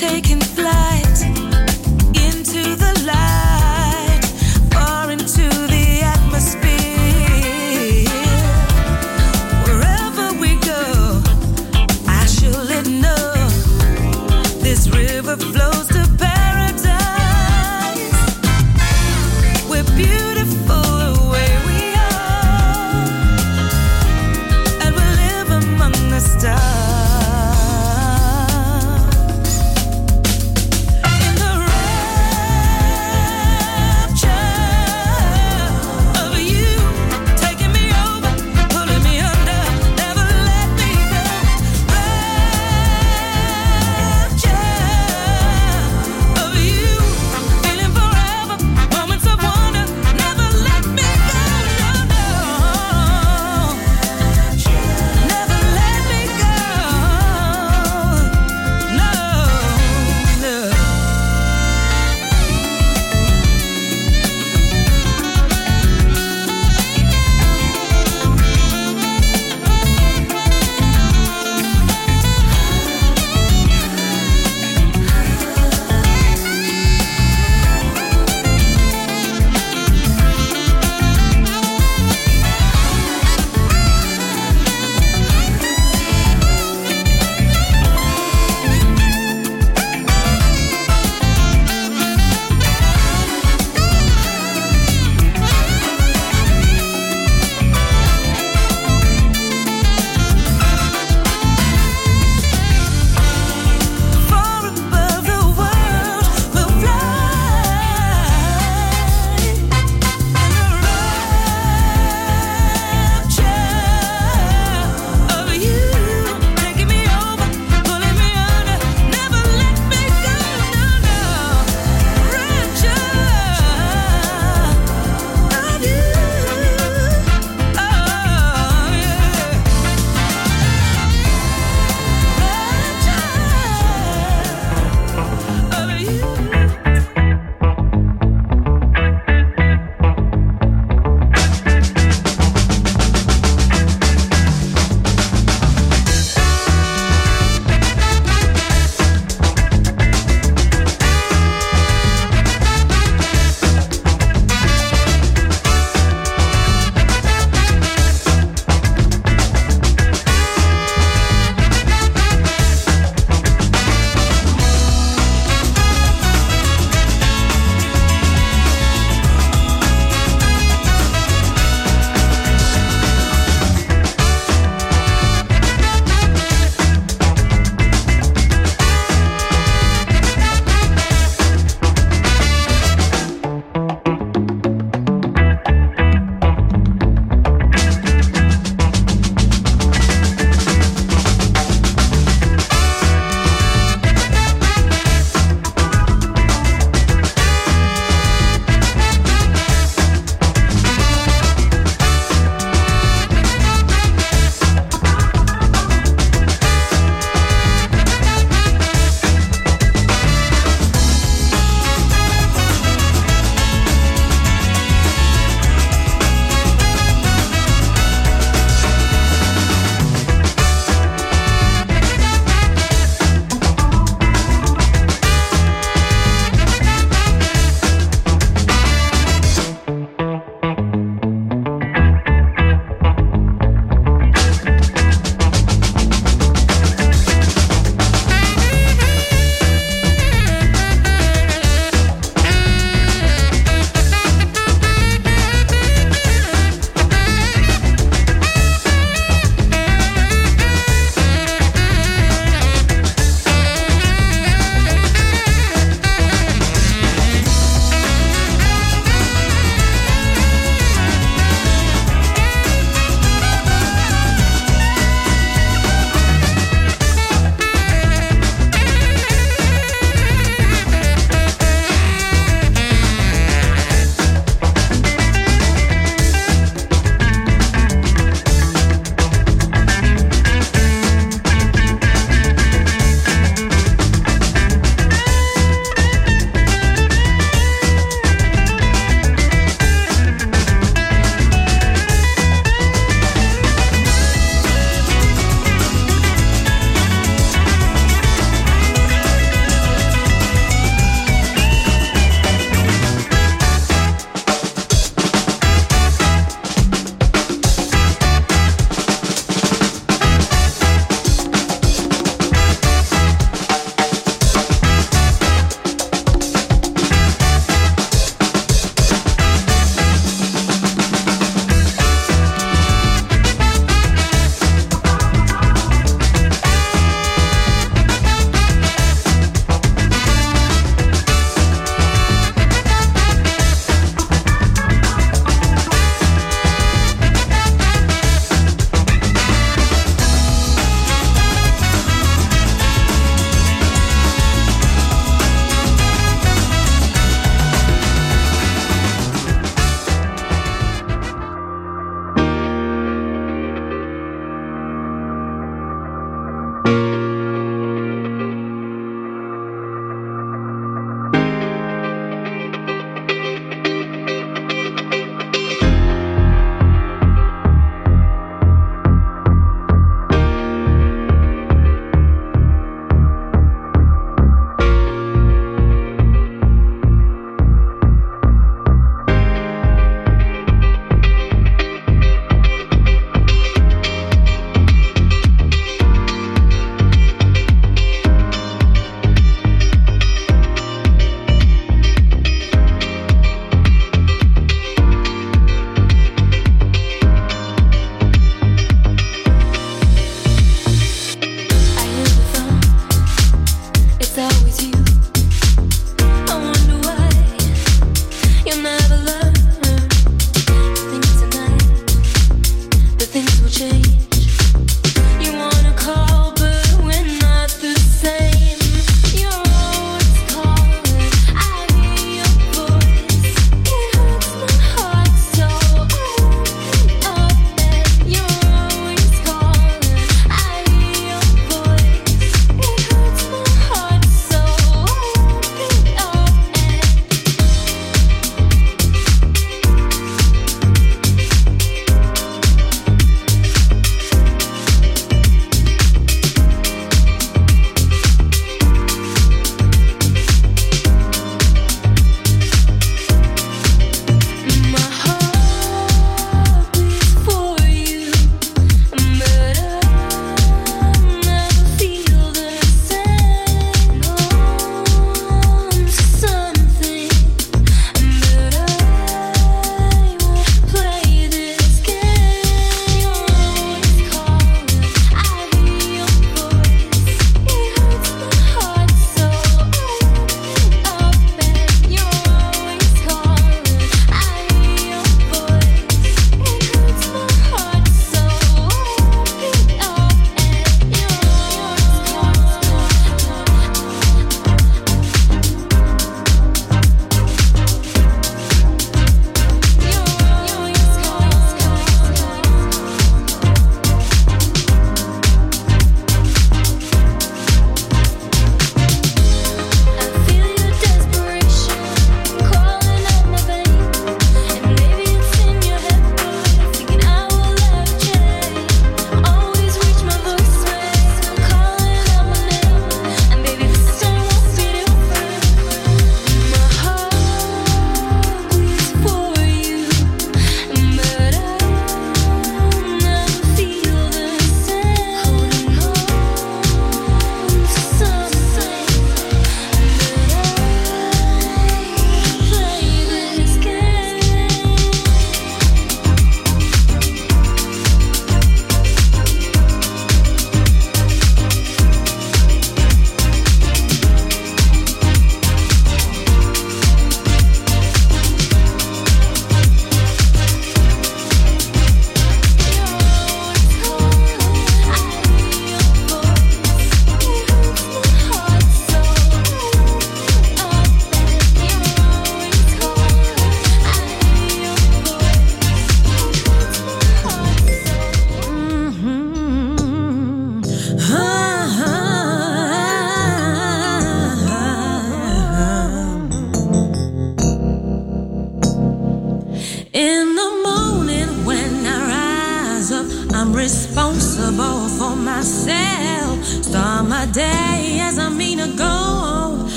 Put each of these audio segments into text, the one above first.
taking flight.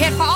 head for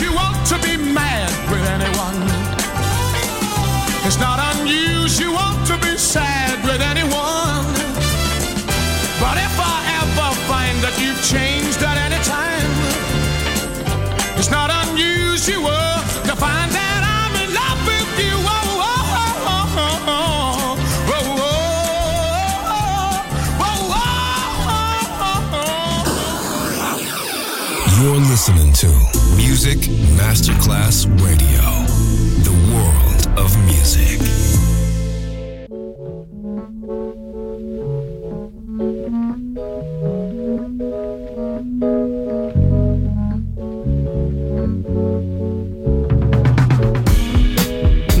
you want to be mad with anyone. It's not unusual to be sad with anyone. But if I ever find that you've changed at any time, it's not unusual to find that I'm in love with you. Oh, oh, oh, You're listening to Music Masterclass Radio, the world of music.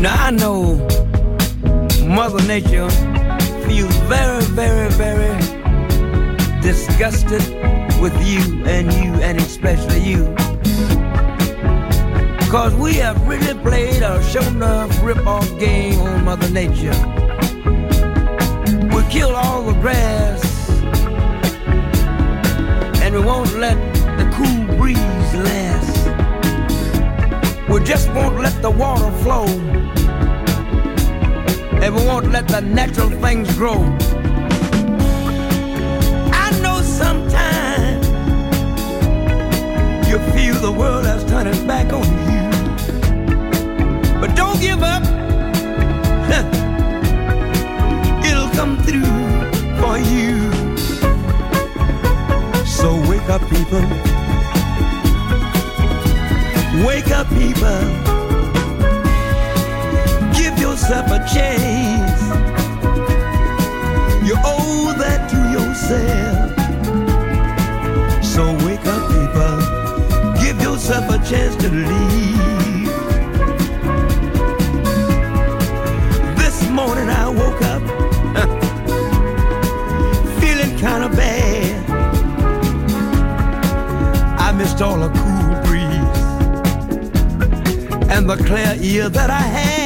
Now I know Mother Nature feels very, very, very disgusted with you and you and especially you. Cause we have really played a show enough rip-off game on Mother Nature. We kill all the grass and we won't let the cool breeze last. We just won't let the water flow and we won't let the natural things grow. I know sometimes you feel the world has people clear ear that I had.